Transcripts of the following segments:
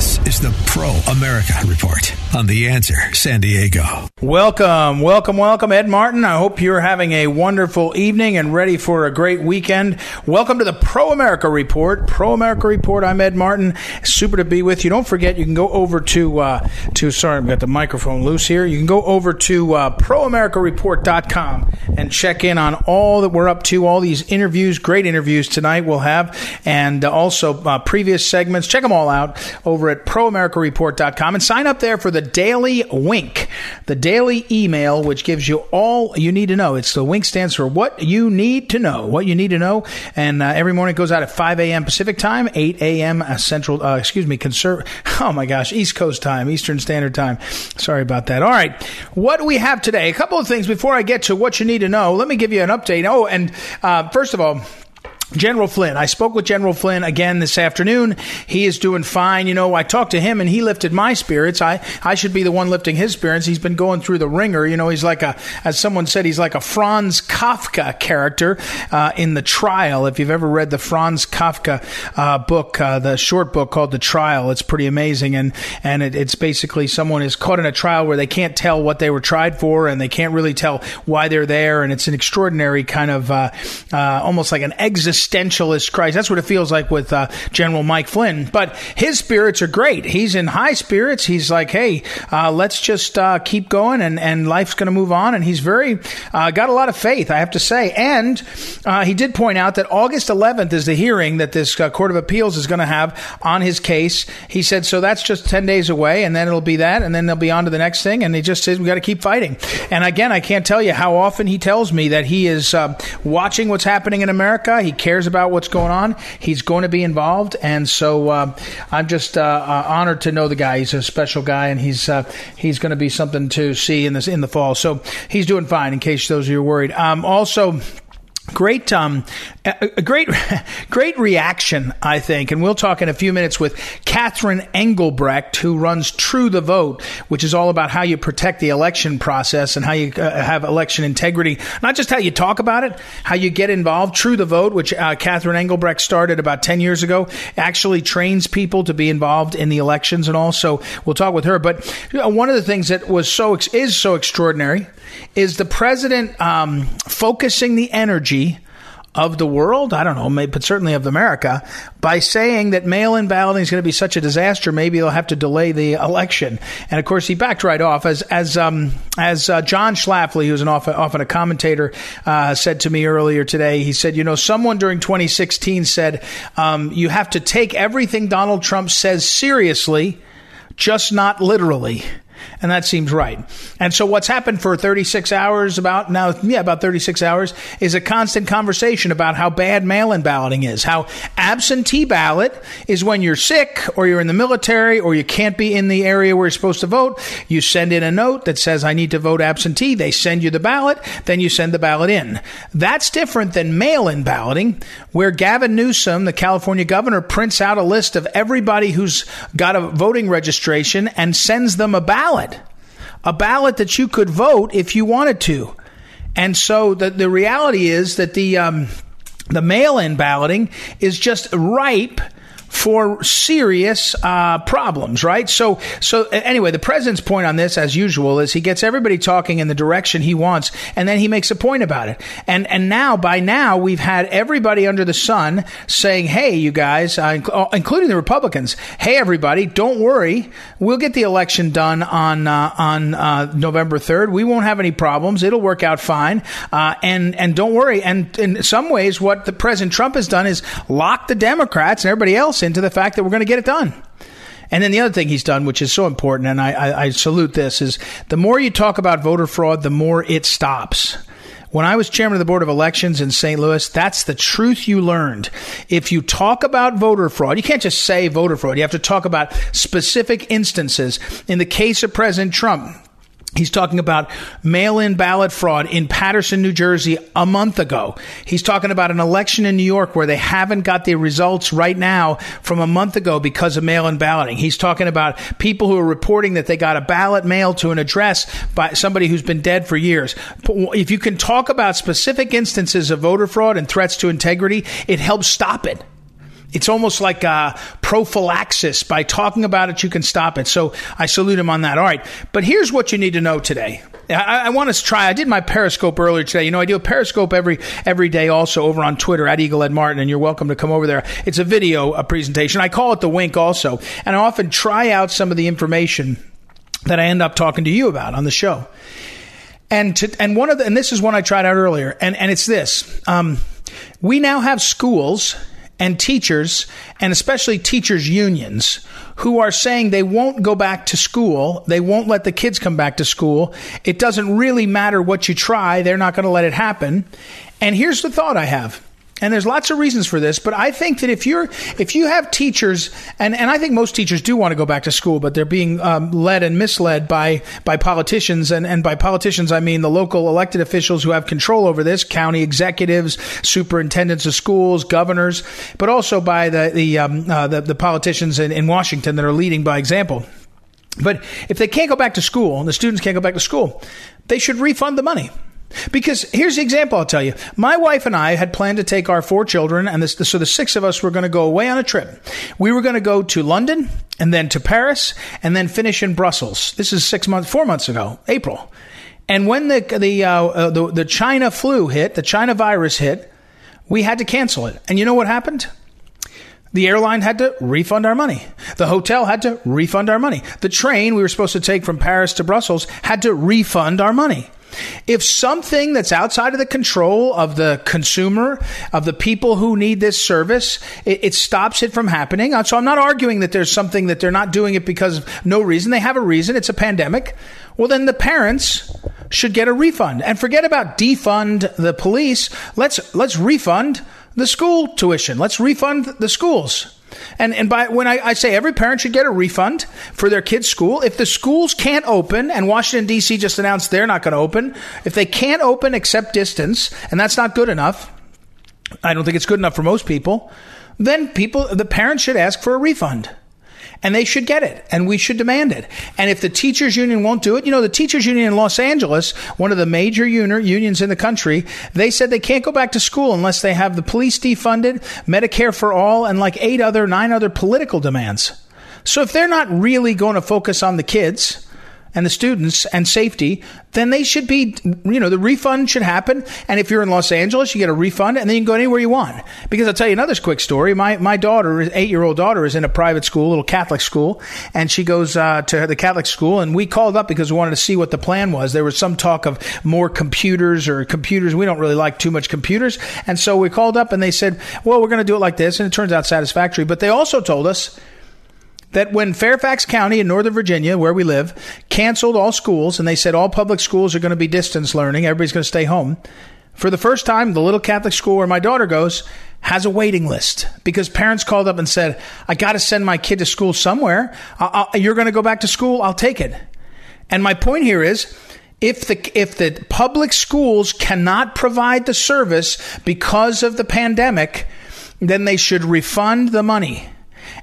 This is the Pro America Report on The Answer San Diego. Welcome, welcome, welcome, Ed Martin. I hope you're having a wonderful evening and ready for a great weekend. Welcome to the Pro America Report. Pro America Report. I'm Ed Martin. Super to be with you. Don't forget, you can go over to uh, to. Sorry, I've got the microphone loose here. You can go over to uh, ProAmericaReport.com and check in on all that we're up to. All these interviews, great interviews tonight we'll have, and uh, also uh, previous segments. Check them all out over at ProAmericaReport.com and sign up there for the Daily Wink, the daily email which gives you all you need to know. It's the Wink stands for what you need to know, what you need to know, and uh, every morning it goes out at 5 a.m. Pacific time, 8 a.m. Uh, Central, uh, excuse me, conserv- oh my gosh, East Coast time, Eastern Standard Time. Sorry about that. All right, what we have today? A couple of things before I get to what you need to know. Let me give you an update. Oh, and uh, first of all. General Flynn. I spoke with General Flynn again this afternoon. He is doing fine. You know, I talked to him and he lifted my spirits. I, I should be the one lifting his spirits. He's been going through the wringer. You know, he's like a, as someone said, he's like a Franz Kafka character uh, in The Trial. If you've ever read the Franz Kafka uh, book, uh, the short book called The Trial, it's pretty amazing. And, and it, it's basically someone is caught in a trial where they can't tell what they were tried for and they can't really tell why they're there. And it's an extraordinary kind of, uh, uh, almost like an exit existentialist Christ. That's what it feels like with uh, General Mike Flynn. But his spirits are great. He's in high spirits. He's like, hey, uh, let's just uh, keep going, and, and life's going to move on. And he's very uh, got a lot of faith, I have to say. And uh, he did point out that August 11th is the hearing that this uh, Court of Appeals is going to have on his case. He said, so that's just 10 days away, and then it'll be that, and then they'll be on to the next thing. And he just says, we got to keep fighting. And again, I can't tell you how often he tells me that he is watching what's happening in America. He cares about what's going on. He's going to be involved, and so uh, I'm just uh, uh, honored to know the guy. He's a special guy, and he's uh, he's going to be something to see in this in the fall. So he's doing fine. In case those of you are worried. Um, also great um, a, great great reaction i think and we'll talk in a few minutes with catherine engelbrecht who runs true the vote which is all about how you protect the election process and how you uh, have election integrity. Not just how you talk about it how you get involved. True the vote which uh, catherine engelbrecht started about 10 years ago actually trains people to be involved in the elections and all so we'll talk with her. But one of the things that was so is so extraordinary is the president um, focusing the energy of the world, I don't know, maybe, but certainly of America, by saying that mail in balloting is going to be such a disaster, maybe they'll have to delay the election. And of course, he backed right off. As as um, as uh, John Schlafly, who's an often, often a commentator, uh, said to me earlier today, he said, you know, someone during 2016 said, um, you have to take everything Donald Trump says seriously, just not literally. And that seems right. And so what's happened for 36 hours about now, yeah, about 36 hours is a constant conversation about how bad mail-in balloting is. How absentee ballot is when you're sick or you're in the military or you can't be in the area where you're supposed to vote. You send in a note that says, I need to vote absentee. They send you the ballot. Then you send the ballot in. That's different than mail-in balloting where Gavin Newsom, the California governor, prints out a list of everybody who's got a voting registration and sends them a ballot ballot, a ballot that you could vote if you wanted to. And so the, the reality is that the, um, the mail in balloting is just ripe for serious uh, problems, right? So, so anyway, the president's point on this, as usual, is he gets everybody talking in the direction he wants, and then he makes a point about it. And and now, by now, we've had everybody under the sun saying, "Hey, you guys, uh, uh including the Republicans, hey, everybody, don't worry, we'll get the election done on uh, on uh, November third. We won't have any problems. It'll work out fine. Uh, and and don't worry. And in some ways, what the President Trump has done is lock the Democrats and everybody else into the fact that we're going to get it done. And then the other thing he's done, which is so important, and I, I, I, salute this, is the more you talk about voter fraud, the more it stops. When I was chairman of the Board of Elections in St. Louis, that's the truth you learned. If you talk about voter fraud, you can't just say voter fraud. You have to talk about specific instances. In the case of President Trump, He's talking about mail in ballot fraud in Paterson, New Jersey a month ago. He's talking about an election in New York where they haven't got the results right now from a month ago because of mail in balloting. He's talking about people who are reporting that they got a ballot mailed to an address by somebody who's been dead for years. If you can talk about specific instances of voter fraud and threats to integrity, it helps stop it. It's almost like a prophylaxis. By talking about it, you can stop it. So I salute him on that. All right. But here's what you need to know today. I, I want to try. I did my Periscope earlier today. You know, I do a Periscope every every day, also over on Twitter at Eagle Ed Martin, and you're welcome to come over there. It's a video a presentation. I call it the Wink, also, and I often try out some of the information that I end up talking to you about on the show. And to, and one of the, and this is one I tried out earlier, and and it's this. Um, we now have schools and teachers, and especially teachers' unions, who are saying they won't go back to school. They won't let the kids come back to school. It doesn't really matter what you try, they're not going to let it happen. And here's the thought I have and there's lots of reasons for this, but I think that if you're if you have teachers, and, and I think most teachers do want to go back to school, but they're being um, led and misled by by politicians, and, and by politicians I mean the local elected officials who have control over this, county executives, superintendents of schools, governors, but also by the the um, uh, the, the, politicians in, in Washington that are leading by example. But if they can't go back to school, and the students can't go back to school, they should refund the money. Because here's the example I'll tell you. My wife and I had planned to take our four children, and this, so the six of us were going to go away on a trip. We were going to go to London, and then to Paris, and then finish in Brussels. This is six months, four months ago, April. And when the the, uh, uh, the the China flu hit, the China virus hit, we had to cancel it. And you know what happened? The airline had to refund our money. The hotel had to refund our money. The train we were supposed to take from Paris to Brussels had to refund our money. If something that's outside of the control of the consumer, of the people who need this service, it, it, stops it from happening. Uh, so I'm not arguing that there's something that they're not doing it because of no reason. They have a reason. It's a pandemic. Well, then the parents should get a refund and forget about defund the police. Let's, let's refund the school tuition. Let's refund the schools. And and by when I, I, say every parent should get a refund for their kid's school, if the schools can't open, and Washington D.C. just announced they're not going to open, if they can't open except distance, and that's not good enough, I don't think it's good enough for most people. Then people, the parents should ask for a refund and they should get it and we should demand it. And if the teachers union won't do it, you know, the teachers union in Los Angeles, one of the major unions in the country, they said they can't go back to school unless they have the police defunded, Medicare for all, and like eight other, nine other political demands. So if they're not really going to focus on the kids, and the students and safety, then they should be, you know, the refund should happen. And if you're in Los Angeles, you get a refund and then you can go anywhere you want. Because I'll tell you another quick story. My, my daughter, eight year old daughter, is in a private school, a little Catholic school, and she goes uh, to the Catholic school. And we called up because we wanted to see what the plan was. There was some talk of more computers or computers. We don't really like too much computers. And so we called up and they said, well, we're going to do it like this. And it turns out satisfactory. But they also told us, that when Fairfax County in Northern Virginia, where we live, canceled all schools and they said all public schools are going to be distance learning, everybody's going to stay home. For the first time, the little Catholic school where my daughter goes has a waiting list because parents called up and said, I got to send my kid to school somewhere. I, I, you're going to go back to school. I'll take it. And my point here is, if the if the public schools cannot provide the service because of the pandemic, then they should refund the money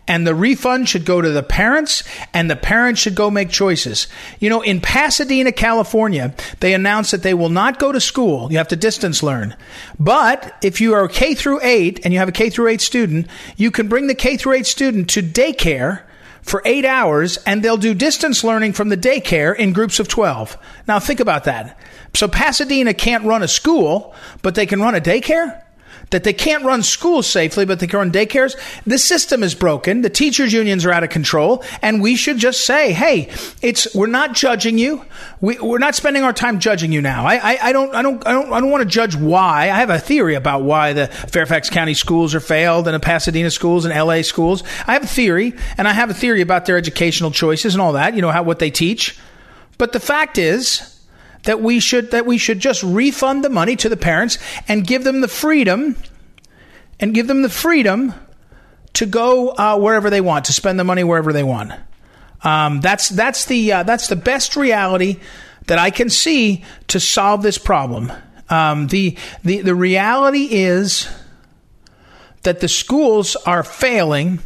and the refund should go to the parents and the parents should go make choices. You know, in Pasadena, California, they announced that they will not go to school. You have to distance learn. But if you are K through 8 and you have a K through 8 student, you can bring the K through 8 student to daycare for 8 hours and they'll do distance learning from the daycare in groups of 12. Now think about that. So Pasadena can't run a school, but they can run a daycare? That they can't run schools safely, but they can run daycares. The system is broken. The teachers unions are out of control. And we should just say, hey, it's, we're not judging you. We, we're not spending our time judging you now. I, I, I don't, I don't, I don't, I don't want to judge why. I have a theory about why the Fairfax County schools are failed and the Pasadena schools and LA schools. I have a theory and I have a theory about their educational choices and all that, you know, how, what they teach. But the fact is, that we should that we should just refund the money to the parents and give them the freedom and give them the freedom to go uh, wherever they want to spend the money wherever they want. Um, that's that's the uh, that's the best reality that I can see to solve this problem. Um, the the the reality is that the schools are failing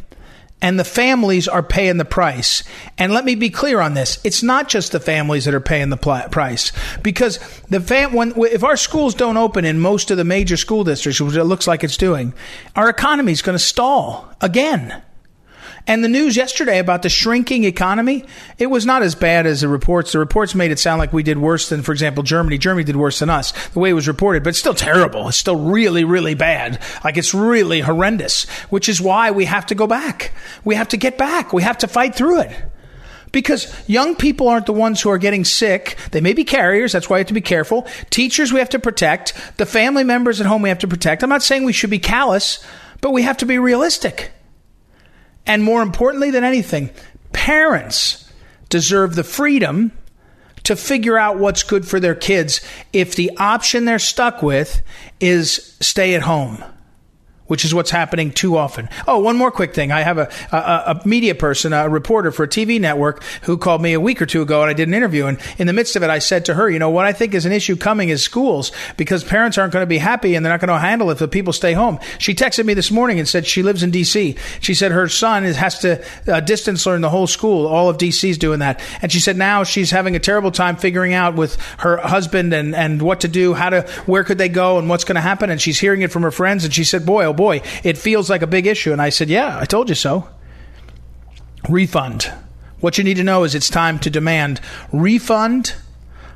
and the families are paying the price. And let me be clear on this: it's not just the families that are paying the pl- price because the fam- when if our schools don't open in most of the major school districts, which it looks like it's doing, our economy is going to stall again. And the news yesterday about the shrinking economy, it was not as bad as the reports. The reports made it sound like we did worse than, for example, Germany. Germany did worse than us, the way it was reported, but it's still terrible. It's still really, really bad. Like it's really horrendous, which is why we have to go back. We have to get back. We have to fight through it. Because young people aren't the ones who are getting sick. They may be carriers. That's why you have to be careful. Teachers we have to protect. The family members at home we have to protect. I'm not saying we should be callous, but we have to be realistic. And more importantly than anything, parents deserve the freedom to figure out what's good for their kids if the option they're stuck with is stay at home which is what's happening too often. Oh, one more quick thing. I have a, a, a, media person, a reporter for a TV network who called me a week or two ago and I did an interview. And in the midst of it, I said to her, you know, what I think is an issue coming is schools because parents aren't going to be happy and they're not going to handle it if the people stay home. She texted me this morning and said she lives in D.C. She said her son is, has to uh, distance learn the whole school. All of D.C. is doing that. And she said now she's having a terrible time figuring out with her husband and, and what to do, how to, where could they go and what's going to happen. And she's hearing it from her friends. And she said, boy, oh boy, boy, it feels like a big issue. And I said, Yeah, I told you so. Refund. What you need to know is it's time to demand refund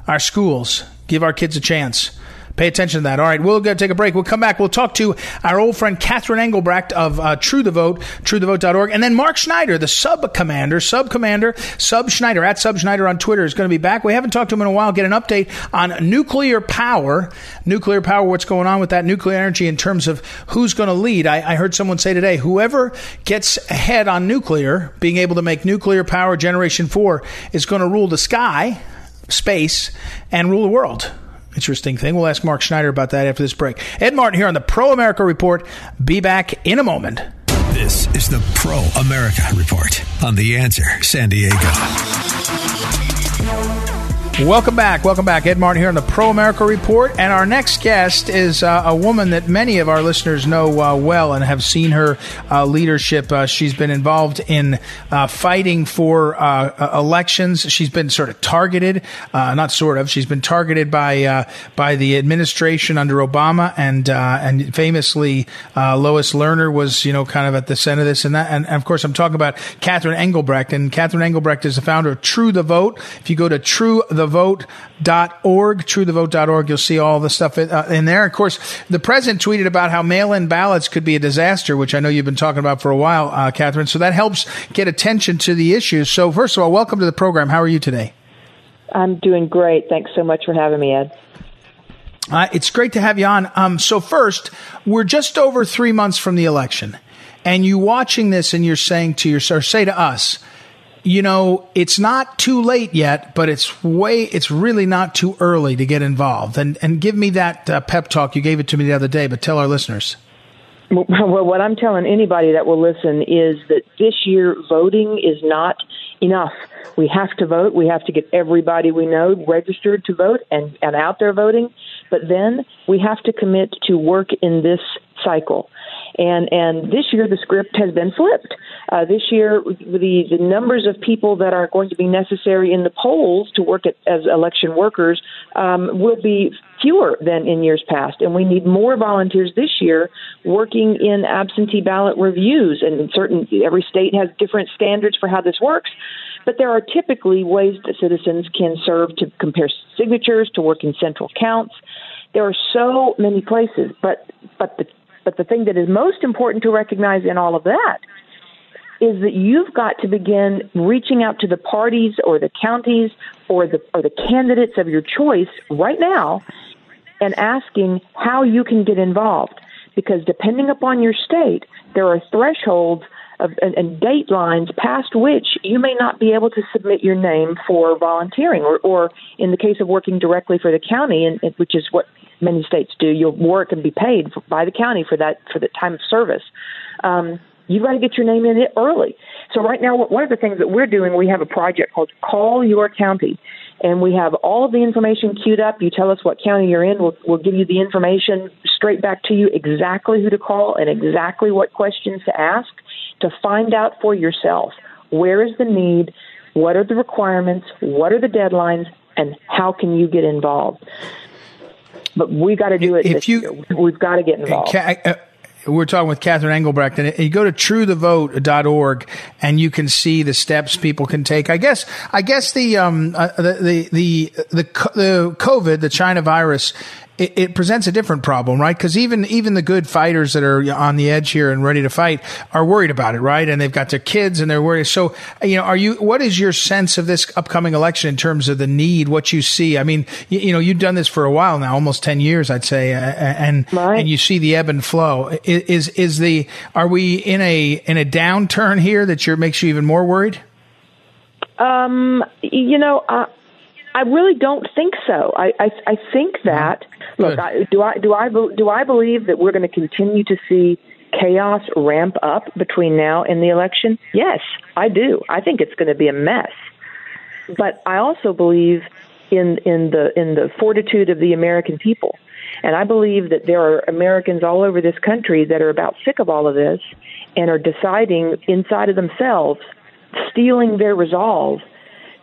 our schools, give our kids a chance. Pay attention to that. All right, we'll go take a break. We'll come back. We'll talk to our old friend Catherine Engelbrecht of uh, True the Vote, truethevote.org, and then Mark Schneider, the sub commander, sub commander, sub Schneider at sub Schneider on Twitter is going to be back. We haven't talked to him in a while. Get an update on nuclear power, nuclear power. What's going on with that nuclear energy in terms of who's going to lead? I, I heard someone say today, whoever gets ahead on nuclear, being able to make nuclear power generation four, is going to rule the sky, space, and rule the world interesting thing. We'll ask Mark Schneider about that after this break. Ed Martin here on the Pro America Report. Be back in a moment. This is the Pro America Report on The Answer San Diego. Welcome back. Welcome back. Ed Martin here on the Pro America Report. And our next guest is uh, a woman that many of our listeners know uh, well and have seen her uh, leadership. Uh, she's been involved in uh, fighting for uh, elections. She's been sort of targeted, not sort of, she's been targeted by by the administration under Obama. And and famously, Lois Lerner was, you know, kind of at the center of this. And, that, and, and of course, I'm talking about Catherine Engelbrecht. And Catherine Engelbrecht is the founder of True the Vote. If you go to True the truethevote.org, truethevote.org. You'll see all the stuff in, uh, in there. Of course, the president tweeted about how mail-in ballots could be a disaster, which I know you've been talking about for a while, uh, Catherine. So that helps get attention to the issues. So first of all, welcome to the program. How are you today? I'm doing great. Thanks so much for having me, Ed. Uh, it's great to have you on. Um, so first, we're just over three months from the election, and you watching this, and you're saying to yourself, or say to us, you know, it's not too late yet, but it's way, it's really not too early to get involved. And, and give me that uh, pep talk. You gave it to me the other day, but tell our listeners. Well, what I'm telling anybody that will listen is that this year voting is not enough. We have to vote. We have to get everybody we know registered to vote and, and out there voting. But then we have to commit to work in this cycle. And and this year the script has been flipped. Uh, this year the the numbers of people that are going to be necessary in the polls to work at, as election workers um, will be fewer than in years past, and we need more volunteers this year working in absentee ballot reviews. And certain every state has different standards for how this works. But there are typically ways that citizens can serve to compare signatures, to work in central counts. There are so many places, but but the but the thing that is most important to recognize in all of that is that you've got to begin reaching out to the parties or the counties or the or the candidates of your choice right now and asking how you can get involved because depending upon your state there are thresholds of, and, and date lines past which you may not be able to submit your name for volunteering or, or in the case of working directly for the county and, which is what many states do. You'll work and be paid for, by the county for that for the time of service. Um, you've got to get your name in it early. So right now, one of the things that we're doing, we have a project called Call Your County, and we have all of the information queued up. You tell us what county you're in, we'll, we'll give you the information straight back to you, exactly who to call and exactly what questions to ask. to find out for yourself where is the need, what are the requirements, what are the deadlines, and how can you get involved. But we got to do it. If you, year. we've got to get involved. Uh, we're talking with Catherine Engelbrecht, and you go to truethevote.org and you can see the steps people can take. I guess, I guess the, um, uh, the, the, the, the, the COVID, the China virus it, it, presents a different problem, right? Because even even the good fighters that are on the edge here and ready to fight are worried about it, right? And they've got their kids and they're worried. So, you know, are you? What is your sense of this upcoming election in terms of the need? What you see? I mean, you, you know, you've done this for a while now, almost ten years, I'd say, and right. and you see the ebb and flow. Is is the are we in a in a downturn here that you're, makes you even more worried? Um, you know, I, I really don't think so. I I, I think mm-hmm. that look, I, do I do I do I believe that we're going to continue to see chaos ramp up between now and the election? Yes, I do. I think it's going to be a mess. But I also believe in in the in the fortitude of the American people. And I believe that there are Americans all over this country that are about sick of all of this and are deciding inside of themselves, steeling their resolve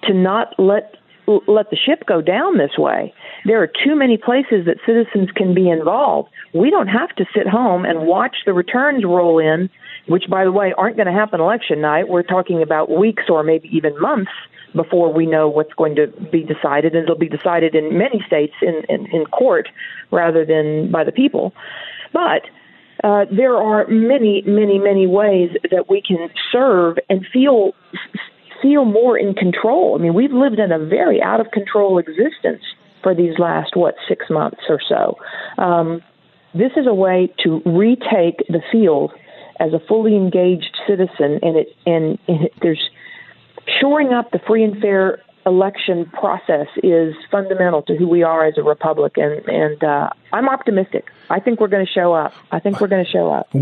to not let let the ship go down this way. There are too many places that citizens can be involved. We don't have to sit home and watch the returns roll in, which, by the way, aren't going to happen election night. We're talking about weeks or maybe even months before we know what's going to be decided, and it'll be decided in many states in, in, in court rather than by the people. But uh, there are many, many, many ways that we can serve and feel feel more in control. I mean, we've lived in a very out of control existence for these last, what, six months or so. Um, this is a way to retake the field as a fully engaged citizen, and it and, it, there's shoring up the free and fair election process is fundamental to who we are as a republic, and and uh, I'm optimistic. I think we're going to show up. I think we're going to show up.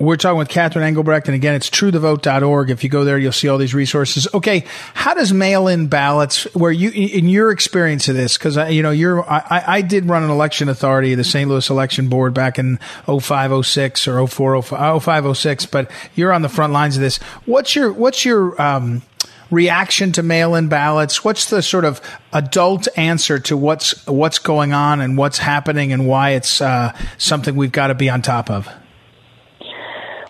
We're talking with Catherine Engelbrecht, and again, it's truethevote.org. If you go there, you'll see all these resources. Okay, how does mail-in ballots, where you, in your experience of this, because you know, you're, I, I did run an election authority, the St. Louis Election Board, back in 05, 06 or 04, 05, 06, but you're on the front lines of this. What's your, what's your, um, reaction to mail-in ballots? What's the sort of adult answer to what's what's going on and what's happening and why it's uh, something we've got to be on top of?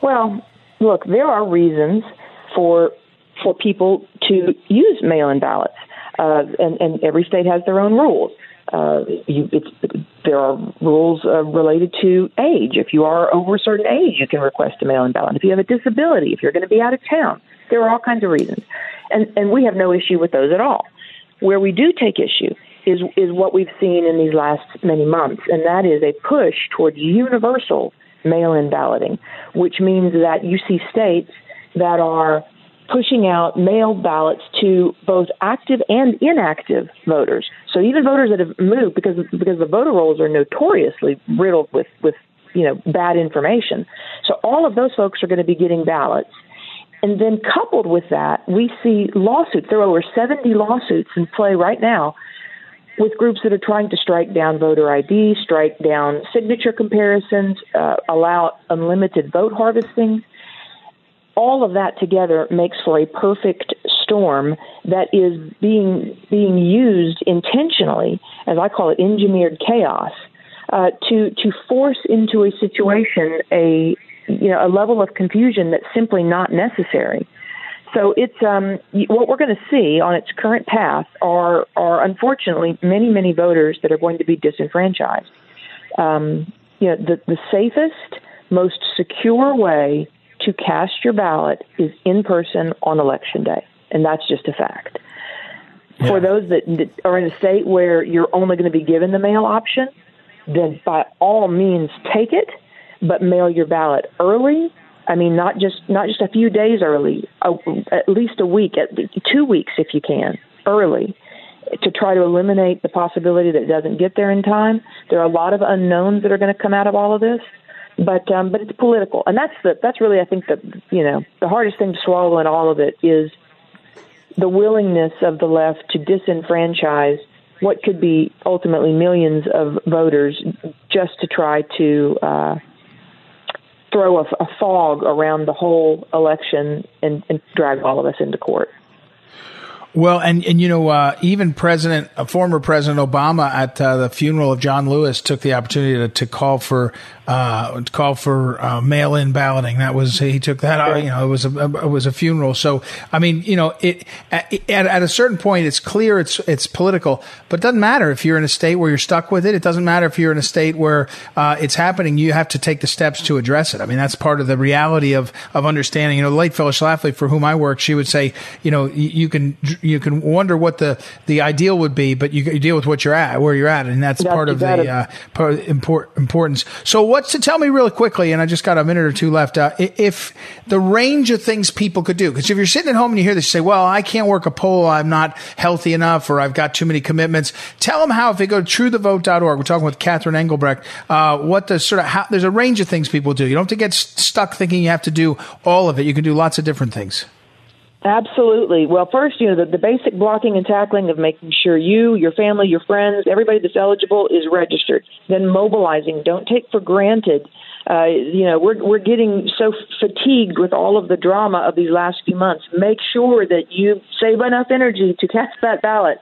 Well, look, there are reasons for for people to use mail-in ballots, uh, and, and every state has their own rules. Uh, you, there are rules uh, related to age. If you are over a certain age, you can request a mail-in ballot. If you have a disability, if you're going to be out of town, there are all kinds of reasons, and and we have no issue with those at all. Where we do take issue is is what we've seen in these last many months, and that is a push towards universal mail in balloting, which means that you see states that are pushing out mail ballots to both active and inactive voters. So even voters that have moved because because the voter rolls are notoriously riddled with with you know bad information. So all of those folks are going to be getting ballots. And then coupled with that, we see lawsuits. There are over 70 lawsuits in play right now with groups that are trying to strike down voter ID, strike down signature comparisons, uh, allow unlimited vote harvesting. All of that together makes for a perfect storm that is being being used intentionally, as I call it, engineered chaos, uh, to to force into a situation a you know a level of confusion that's simply not necessary. So it's um, what we're going to see on its current path are are unfortunately many many voters that are going to be disenfranchised. Um, you know, the the safest, most secure way to cast your ballot is in person on election day, and that's just a fact. Yeah. For those that, that are in a state where you're only going to be given the mail option, then by all means take it, but mail your ballot early I mean, not just not just a few days early, a, at least a week, at two weeks if you can, early, to try to eliminate the possibility that it doesn't get there in time. There are a lot of unknowns that are going to come out of all of this, but um, but it's political, and that's the that's really I think the you know the hardest thing to swallow in all of it is the willingness of the left to disenfranchise what could be ultimately millions of voters just to try to uh, throw a, a fog around the whole election and, and drag all of us into court. Well, and and you know, uh, even President, uh, former President Obama, at uh, the funeral of John Lewis, took the opportunity to, to call for uh, call for uh, mail-in balloting. That was he took that. Out, you know, it was a it was a funeral. So I mean, you know, it at, at a certain point, it's clear it's it's political, but it doesn't matter if you're in a state where you're stuck with it. It doesn't matter if you're in a state where uh, it's happening. You have to take the steps to address it. I mean, that's part of the reality of of understanding. You know, the late Phyllis Schlafly, for whom I work, she would say, you know, you, you can you can wonder what the the ideal would be, but you, you deal with what you're at, where you're at, and that's, that's part of the uh, part of import, importance. So what's to tell me really quickly, and I just got a minute or two left. Uh, if the range of things people could do, because if you're sitting at home and you hear this, you say, "Well, I can't work a poll. I'm not healthy enough, or I've got too many commitments." Tell them how if they go to truethevote.org. We're talking with Catherine Engelbrecht. Uh, what the sort of how, there's a range of things people do. You don't have to get stuck thinking you have to do all of it. You can do lots of different things. Absolutely. Well, first, you know, the, the basic blocking and tackling of making sure you, your family, your friends, everybody that's eligible is registered. Then mobilizing. Don't take for granted. Uh, you know, we're we're getting so fatigued with all of the drama of these last few months. Make sure that you save enough energy to cast that ballot.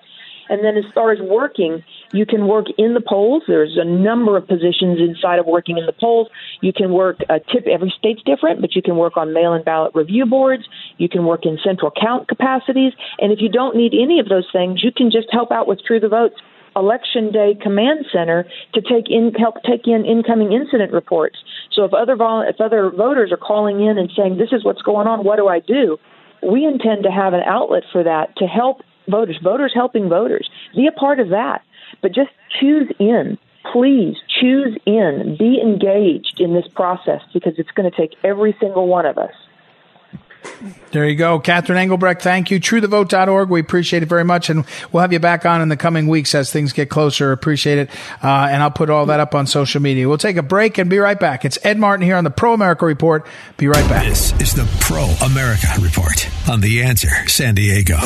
And then as far as working, you can work in the polls. There's a number of positions inside of working in the polls. You can work, uh, tip, every state's different, but you can work on mail in ballot review boards. You can work in central count capacities. And if you don't need any of those things, you can just help out with True the Votes election day command center to take in help take in incoming incident reports. So if other vol- if other voters are calling in and saying this is what's going on, what do I do? We intend to have an outlet for that to help voters, voters helping voters. Be a part of that but just choose in. Please choose in. Be engaged in this process because it's going to take every single one of us. There you go. Catherine Engelbrecht, thank you. TrueTheVote.org. We appreciate it very much. And we'll have you back on in the coming weeks as things get closer. Appreciate it. Uh, and I'll put all that up on social media. We'll take a break and be right back. It's Ed Martin here on the Pro America Report. Be right back. This is the Pro America Report on The Answer San Diego.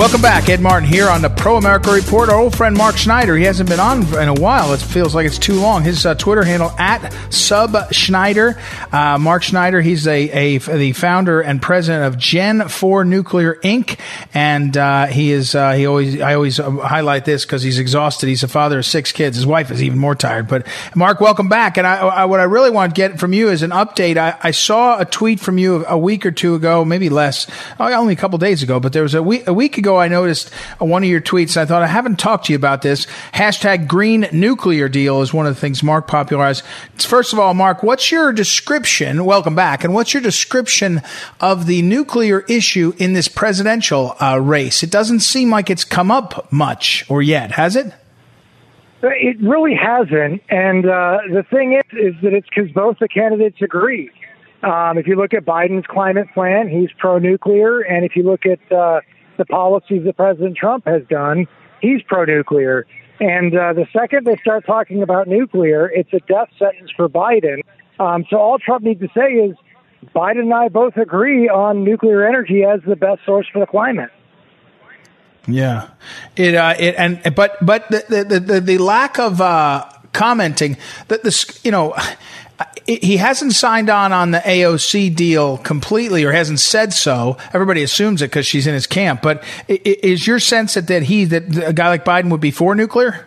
Welcome back. Ed Martin here on the Pro America Report. Our old friend Mark Schneider, he hasn't been on in a while. It feels like it's too long. His uh, Twitter handle at Sub Schneider. Uh, Mark Schneider, he's a, a, the founder and president of Gen 4 Nuclear Inc. And uh, he is, uh, he always, I always uh, highlight this because he's exhausted. He's a father of six kids. His wife is even more tired. But Mark, welcome back. And I, I, what I really want to get from you is an update. I, I, saw a tweet from you a week or two ago, maybe less, oh, only a couple days ago, but there was a week, a week ago ago, I noticed one of your tweets. I thought I haven't talked to you about this. Hashtag green nuclear deal is one of the things Mark popularized. First of all, Mark, what's your description? Welcome back. And what's your description of the nuclear issue in this presidential uh, race? It doesn't seem like it's come up much or yet, has it? It really hasn't. And uh, the thing is, is that it's because both the candidates agree. Um, if you look at Biden's climate plan, he's pro nuclear. And if you look at uh, the policies that President Trump has done, he's pro nuclear. And uh, the second they start talking about nuclear, it's a death sentence for Biden. Um, so all Trump needs to say is Biden and I both agree on nuclear energy as the best source for the climate. Yeah, it uh, it and but but the the the, the lack of uh, commenting that this you know he hasn't signed on on the AOC deal completely or hasn't said so. Everybody assumes it because she's in his camp. But is your sense that, that he, that a guy like Biden would be for nuclear?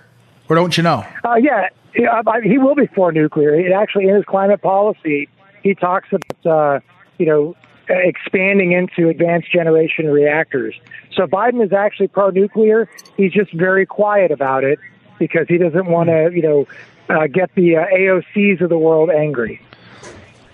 Or don't you know? Uh, yeah, he will be for nuclear. It actually, in his climate policy, he talks about, uh, you know, expanding into advanced generation reactors. So Biden is actually pro nuclear. He's just very quiet about it because he doesn't want to, you know, uh, get the uh, AOCs of the world angry.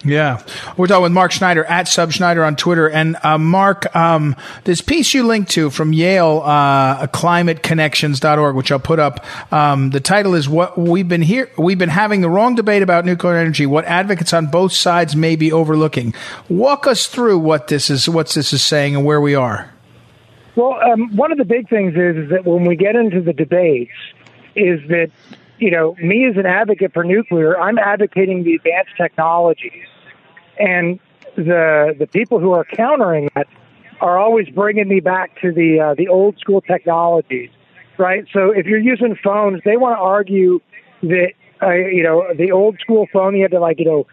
Yeah, we're talking with Mark Schneider at Sub Schneider on Twitter. And uh, Mark, um, this piece you linked to from Yale, uh, climateconnections.org, which I'll put up. Um, the title is "What We've Been Here. We've been having the wrong debate about nuclear energy. What advocates on both sides may be overlooking." Walk us through what this is, what this is saying, and where we are. Well, um, one of the big things is, is that when we get into the debates, is that you know, me as an advocate for nuclear, I'm advocating the advanced technologies. And the the people who are countering that are always bringing me back to the uh, the old school technologies, right? So if you're using phones, they want to argue that uh, you know the old school phone you had to like you know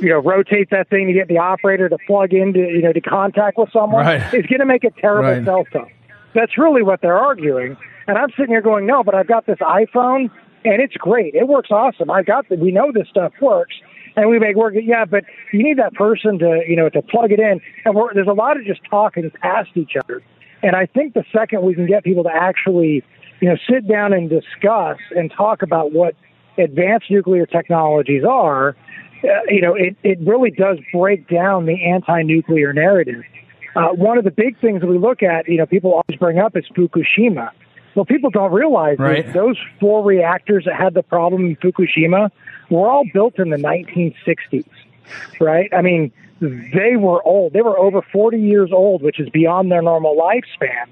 you know rotate that thing to get the operator to plug into you know to contact with someone Right. is going to make a terrible Right. cell phone. That's really what they're arguing. And I'm sitting here going, no, but I've got this iPhone and it's great. It works awesome. I've got the, we know this stuff works and we make work. Yeah, but you need that person to, you know, to plug it in. And we're, there's a lot of just talking past each other. And I think the second we can get people to actually, you know, sit down and discuss and talk about what advanced nuclear technologies are, uh, you know, it, it really does break down the anti-nuclear narrative. Uh, one of the big things that we look at, you know, people always bring up is Fukushima. Well, people don't realize Right. that those four reactors that had the problem in Fukushima were all built in the 1960s, right? I mean, they were old. They were over 40 years old, which is beyond their normal lifespan.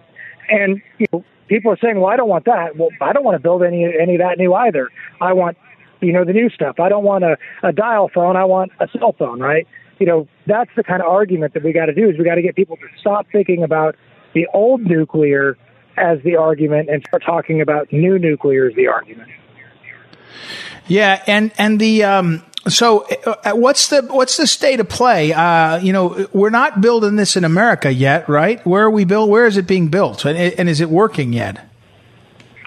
And you know, people are saying, "Well, I don't want that." Well, I don't want to build any any of that new either. I want, you know, the new stuff. I don't want a, a dial phone. I want a cell phone, right? You know, that's the kind of argument that we got to do. Is we got to get people to stop thinking about the old nuclear as the argument and start talking about new nuclear as the argument. Yeah, and and the um, so uh, what's the what's the state of play? Uh, you know, we're not building this in America yet, right? Where are we built? Where is it being built, and, and is it working yet?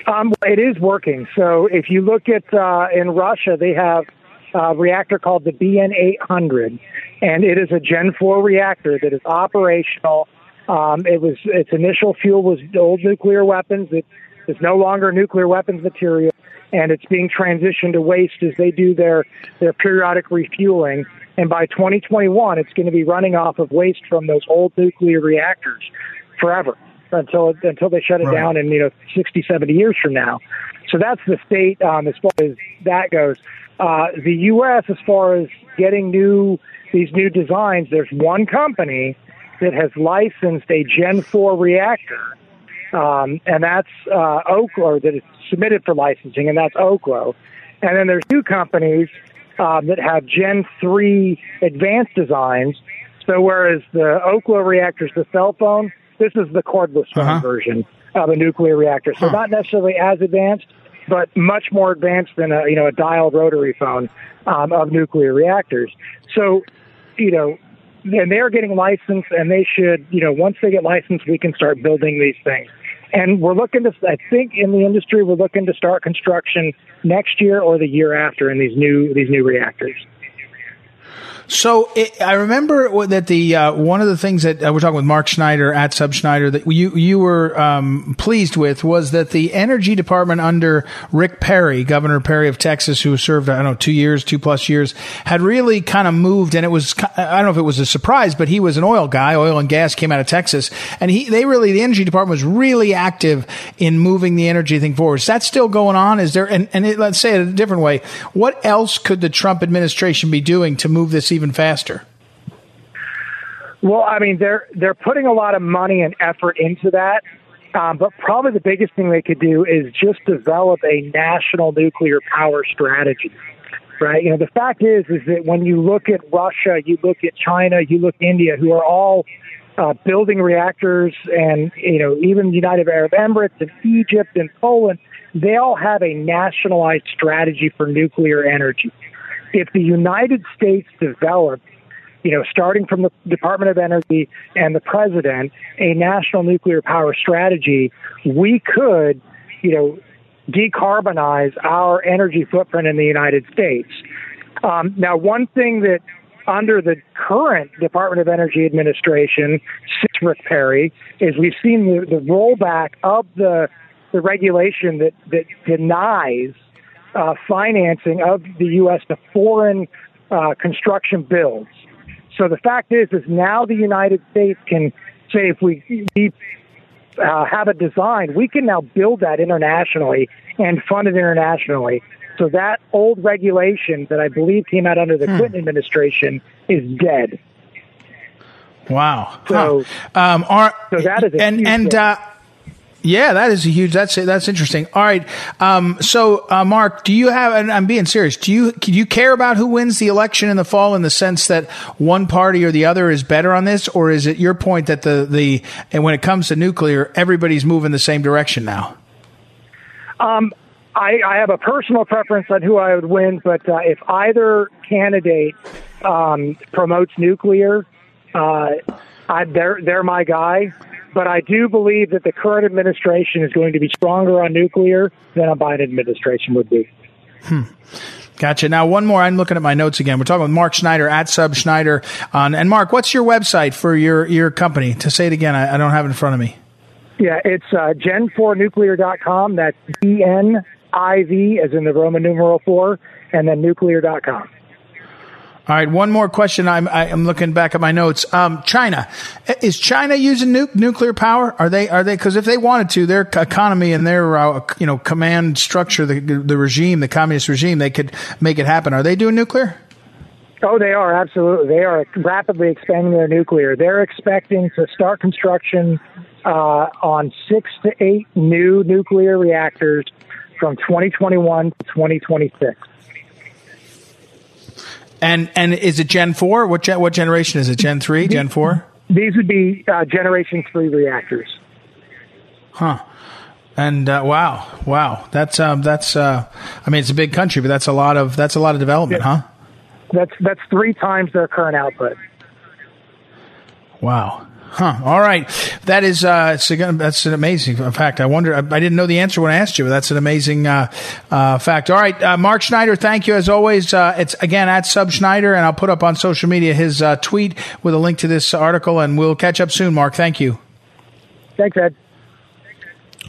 Um, it is working. So if you look at uh, in Russia, they have a reactor called the BN 800, and it is a Gen 4 reactor that is operational. Um, it was its initial fuel was old nuclear weapons. It is no longer nuclear weapons material, and it's being transitioned to waste as they do their their periodic refueling. And by 2021, it's going to be running off of waste from those old nuclear reactors forever until until they shut it Right. down in you know 60, 70 years from now. So that's the state um, as far as that goes. Uh, the U.S. as far as getting new these new designs, there's one company that has licensed a Gen 4 reactor, um, and that's uh, Oklo that is submitted for licensing, and that's Oklo. And then there's two companies um, that have Gen 3 advanced designs. So whereas the Oklo reactor is the cell phone, this is the cordless phone Uh-huh. version of a nuclear reactor. So Huh. not necessarily as advanced, but much more advanced than a you know a dial rotary phone um, of nuclear reactors. So you know, and they're getting licensed, and they should you know once they get licensed, we can start building these things. And we're looking to, I think, in the industry, we're looking to start construction next year or the year after in these new these new reactors. So it, I remember that the uh, one of the things that uh, we're talking with Mark Schneider at Sub Schneider that you you were um, pleased with was that the Energy Department under Rick Perry, Governor Perry of Texas, who served I don't know two years, two plus years, had really kind of moved, and it was I don't know if it was a surprise, but he was an oil guy, oil and gas came out of Texas, and he they really the Energy Department was really active in moving the energy thing forward. Is that still going on? Is there and, and it, let's say it a different way, what else could the Trump administration be doing to move this even faster? Well, I mean, they're they're putting a lot of money and effort into that, um, but probably the biggest thing they could do is just develop a national nuclear power strategy. Right? You know, the fact is, is that when you look at Russia, you look at China, you look at India, who are all uh, building reactors, and you know, even the United Arab Emirates and Egypt and Poland, they all have a nationalized strategy for nuclear energy. If the United States developed you know, starting from the Department of Energy and the president, a national nuclear power strategy, we could, you know, decarbonize our energy footprint in the United States. Um, now, one thing that under the current Department of Energy administration, since Rick Perry, is we've seen the, the rollback of the the regulation that that denies uh, financing of the U.S. to foreign uh, construction builds. So the fact is, is now the United States can say if we, we uh, have a design, we can now build that internationally and fund it internationally. So that old regulation that I believe came out under the Clinton administration is dead. Wow. So- Huh. um, are, so that is a and huge and uh, Yeah, that is a huge. That's that's interesting. All right. Um, so, uh, Mark, do you have? And I'm being serious. Do you do you care about who wins the election in the fall in the sense that one party or the other is better on this, or is it your point that the the and when it comes to nuclear, everybody's moving the same direction now? Um, I, I have a personal preference on who I would win, but uh, if either candidate um, promotes nuclear, uh, I, they're they're my guy. But I do believe that the current administration is going to be stronger on nuclear than a Biden administration would be. Hmm. Gotcha. Now, one more. I'm looking at my notes again. We're talking with Mark Schneider at Sub Schneider. On, and Mark, what's your website for your, your company? To say it again, I, I don't have it in front of me. Yeah, it's uh, gen4nuclear.com. That's D N I V, as in the Roman numeral 4, and then nuclear.com. All right, one more question. I'm I'm looking back at my notes. Um, China is China using nu- nuclear power? Are they are they because if they wanted to, their economy and their uh, you know command structure, the the regime, the communist regime, they could make it happen. Are they doing nuclear? Oh, they are absolutely. They are rapidly expanding their nuclear. They're expecting to start construction uh, on six to eight new nuclear reactors from 2021 to 2026. And and is it Gen four? What gen, what generation is it? Gen three? Gen four? These would be uh, Generation three reactors. Huh. And uh, wow, wow, that's um, that's uh, I mean, it's a big country, but that's a lot of that's a lot of development, yeah. huh? That's that's three times their current output. Wow. Huh. All right. That is, uh, that's an amazing fact. I wonder, I, I, didn't know the answer when I asked you, but that's an amazing, uh, uh, fact. All right. Uh, Mark Schneider, thank you as always. Uh, it's again at Sub Schneider, and I'll put up on social media his, uh, tweet with a link to this article, and we'll catch up soon, Mark. Thank you. Thanks, Ed.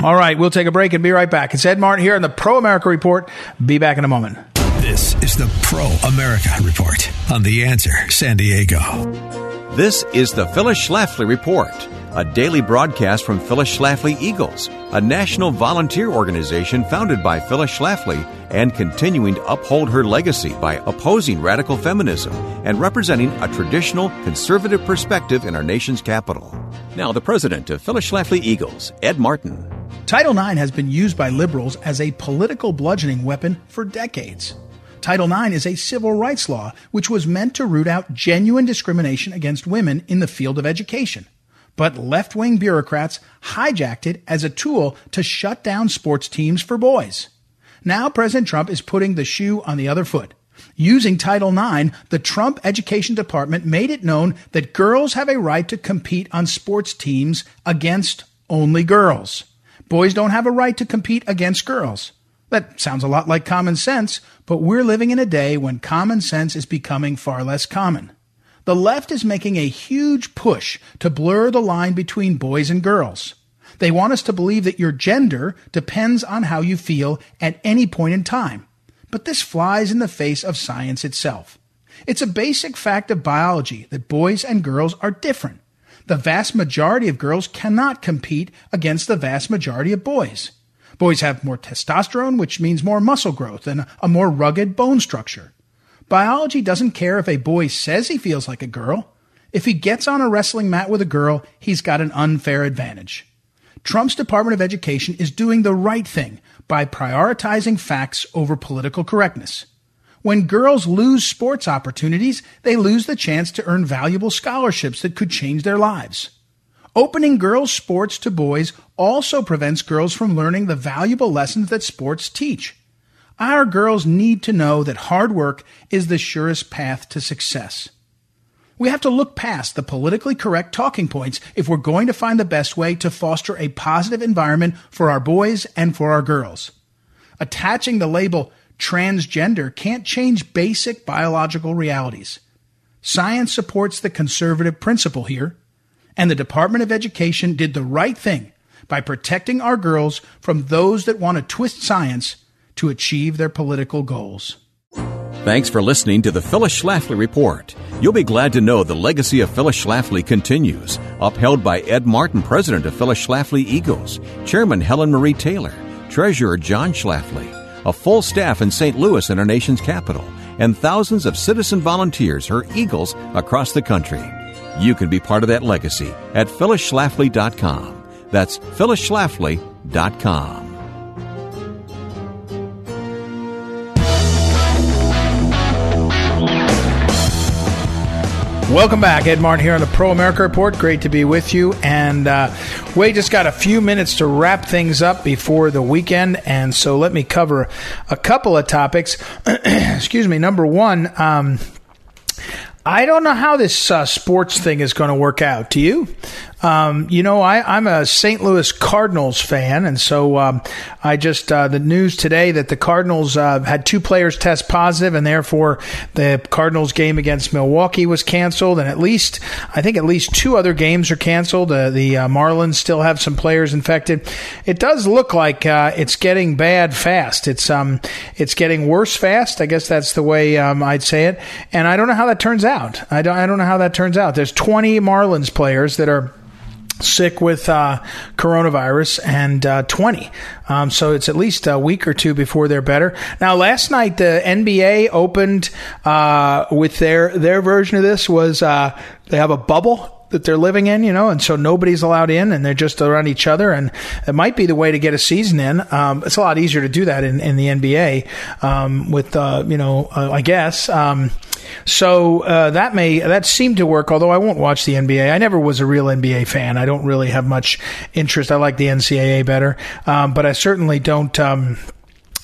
All right. We'll take a break and be right back. It's Ed Martin here on the Pro America Report. Be back in a moment. This is the Pro America Report on The Answer San Diego. This is the Phyllis Schlafly Report, a daily broadcast from Phyllis Schlafly Eagles, a national volunteer organization founded by Phyllis Schlafly and continuing to uphold her legacy by opposing radical feminism and representing a traditional conservative perspective in our nation's capital. Now, the president of Phyllis Schlafly Eagles, Ed Martin. Title IX has been used by liberals as a political bludgeoning weapon for decades. Title IX is a civil rights law which was meant to root out genuine discrimination against women in the field of education. But left wing bureaucrats hijacked it as a tool to shut down sports teams for boys. Now President Trump is putting the shoe on the other foot. Using Title IX, the Trump Education Department made it known that girls have a right to compete on sports teams against only girls. Boys don't have a right to compete against girls. That sounds a lot like common sense, but we're living in a day when common sense is becoming far less common. The left is making a huge push to blur the line between boys and girls. They want us to believe that your gender depends on how you feel at any point in time. But this flies in the face of science itself. It's a basic fact of biology that boys and girls are different. The vast majority of girls cannot compete against the vast majority of boys. Boys have more testosterone, which means more muscle growth and a more rugged bone structure. Biology doesn't care if a boy says he feels like a girl. If he gets on a wrestling mat with a girl, he's got an unfair advantage. Trump's Department of Education is doing the right thing by prioritizing facts over political correctness. When girls lose sports opportunities, they lose the chance to earn valuable scholarships that could change their lives. Opening girls' sports to boys also prevents girls from learning the valuable lessons that sports teach. Our girls need to know that hard work is the surest path to success. We have to look past the politically correct talking points if we're going to find the best way to foster a positive environment for our boys and for our girls. Attaching the label transgender can't change basic biological realities. Science supports the conservative principle here and the Department of Education did the right thing by protecting our girls from those that want to twist science to achieve their political goals. Thanks for listening to the Phyllis Schlafly Report. You'll be glad to know the legacy of Phyllis Schlafly continues, upheld by Ed Martin, president of Phyllis Schlafly Eagles, Chairman Helen Marie Taylor, Treasurer John Schlafly, a full staff in St. Louis and our nation's capital, and thousands of citizen volunteers, her Eagles, across the country. You can be part of that legacy at phyllisschlafly.com. That's phyllisschlafly.com. Welcome back. Ed Martin here on the Pro America Report. Great to be with you. And uh, we just got a few minutes to wrap things up before the weekend. And so let me cover a couple of topics. Excuse me. Number one, um, I don't know how this uh, sports thing is going to work out. Do you? Um, you know, I, am a St. Louis Cardinals fan, and so um, I just uh, the news today that the Cardinals uh, had two players test positive, and therefore the Cardinals game against Milwaukee was canceled, and at least I think at least two other games are canceled. Uh, the uh, Marlins still have some players infected. It does look like uh, it's getting bad fast. It's um it's getting worse fast. I guess that's the way um, I'd say it, and I don't know how that turns out. I don't I don't know how that turns out. There's 20 Marlins players that are sick with uh, coronavirus and uh, 20. Um, so it's at least a week or two before they're better. Now, last night the NBA opened uh, with their their version of this was uh, they have a bubble that they're living in, you know, and so nobody's allowed in, and they're just around each other, and it might be the way to get a season in. Um, it's a lot easier to do that in, in the NBA um, with, uh, you know, uh, I guess. Um, so uh, that may that seemed to work. Although I won't watch the NBA. I never was a real NBA fan. I don't really have much interest. I like the NCAA better, um, but I certainly don't.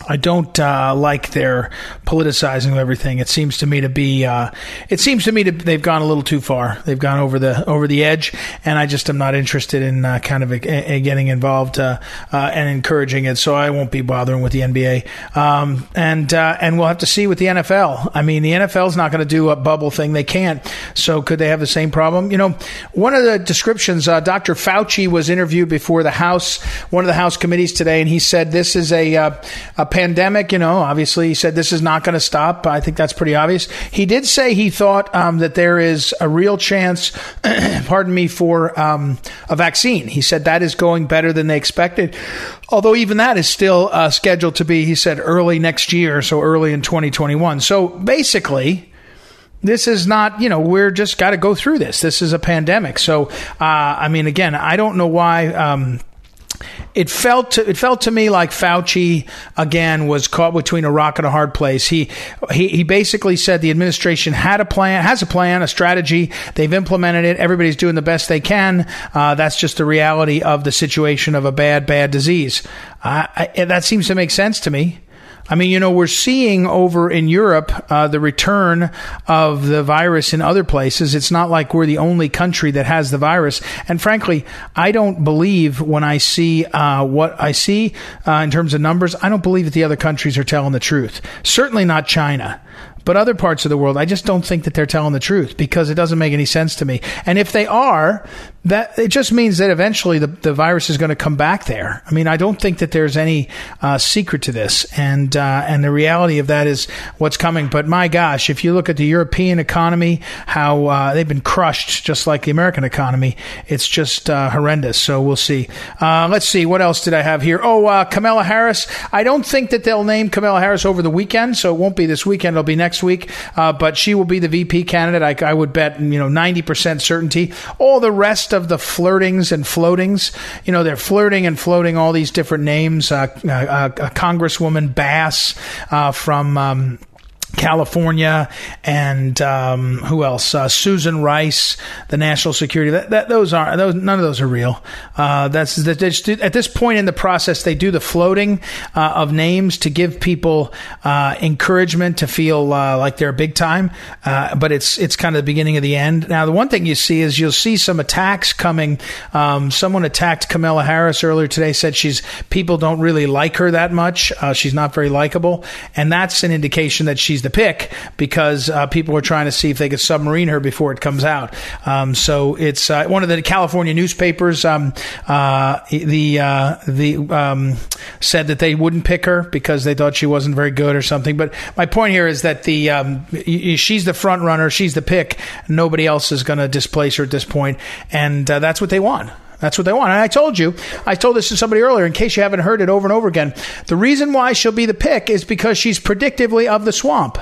I don't uh, like their politicizing of everything. It seems to me to be. Uh, it seems to me to they've gone a little too far. They've gone over the over the edge, and I just am not interested in uh, kind of a, a getting involved uh, uh, and encouraging it. So I won't be bothering with the NBA. Um, and uh, and we'll have to see with the NFL. I mean, the NFL is not going to do a bubble thing. They can't. So could they have the same problem? You know, one of the descriptions. Dr. Fauci was interviewed before the House, one of the House committees today, and he said this is a, a pandemic, you know, obviously he said this is not going to stop. I think that's pretty obvious. He did say he thought um, that there is a real chance, pardon me, for um, a vaccine. He said that is going better than they expected. Although even that is still uh, scheduled to be, he said, early next year, so early in 2021. So basically, this is not, you know, we're just got to go through this. This is a pandemic. So, uh, I mean, again, I don't know why. Um, it felt to, it felt to me like Fauci again was caught between a rock and a hard place. He, he he basically said the administration had a plan, has a plan, a strategy. They've implemented it. Everybody's doing the best they can. Uh, that's just the reality of the situation of a bad bad disease. Uh, I, that seems to make sense to me. I mean, you know, we're seeing over in Europe uh, the return of the virus in other places. It's not like we're the only country that has the virus. And frankly, I don't believe when I see uh, what I see uh, in terms of numbers, I don't believe that the other countries are telling the truth. Certainly not China. But other parts of the world, I just don't think that they're telling the truth because it doesn't make any sense to me. And if they are, that it just means that eventually the, the virus is going to come back there. I mean, I don't think that there's any uh, secret to this, and uh, and the reality of that is what's coming. But my gosh, if you look at the European economy, how uh, they've been crushed, just like the American economy, it's just uh, horrendous. So we'll see. Uh, let's see what else did I have here. Oh, uh, Kamala Harris. I don't think that they'll name Kamala Harris over the weekend, so it won't be this weekend. It'll be next week. but she will be the VP candidate. I, I would bet you know ninety percent certainty. All the rest of the flirtings and floatings. You know, they're flirting and floating all these different names. Uh, uh, uh Congresswoman Bass uh, from. Um, California, and um, who else? Uh, Susan Rice, the national security. That, that those are those. None of those are real. Uh, that's that. Do, at this point in the process, they do the floating uh, of names to give people uh, encouragement to feel uh, like they're big time. Uh, but it's it's kind of the beginning of the end. Now, the one thing you see is you'll see some attacks coming. Um, someone attacked Kamala Harris earlier today. Said she's people don't really like her that much. she's not very likable, and that's an indication that she's the pick because uh, people are trying to see if they could submarine her before it comes out. Um, so it's uh, one of the California newspapers. Um, uh, the uh, the um, said that they wouldn't pick her because they thought she wasn't very good or something. But my point here is that the um, she's the front runner, she's the pick. Nobody else is going to displace her at this point, and uh, that's what they want. That's what they want. And I told you, I told this to somebody earlier, in case you haven't heard it over and over again. The reason why she'll be the pick is because she's predictively of the swamp.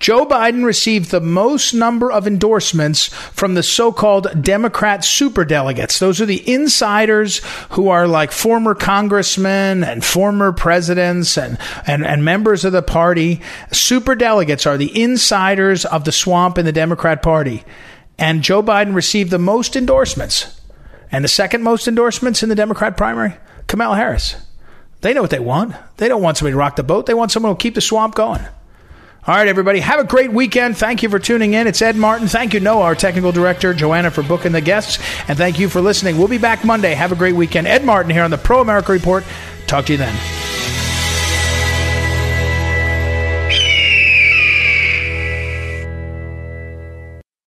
Joe Biden received the most number of endorsements from the so-called Democrat superdelegates. Those are the insiders who are like former congressmen and former presidents and, and, and members of the party. Superdelegates are the insiders of the swamp in the Democrat Party. And Joe Biden received the most endorsements. And the second most endorsements in the Democrat primary, Kamala Harris. They know what they want. They don't want somebody to rock the boat. They want someone who will keep the swamp going. All right, everybody. Have a great weekend. Thank you for tuning in. It's Ed Martin. Thank you, Noah, our technical director, Joanna, for booking the guests. And thank you for listening. We'll be back Monday. Have a great weekend. Ed Martin here on the Pro America Report. Talk to you then.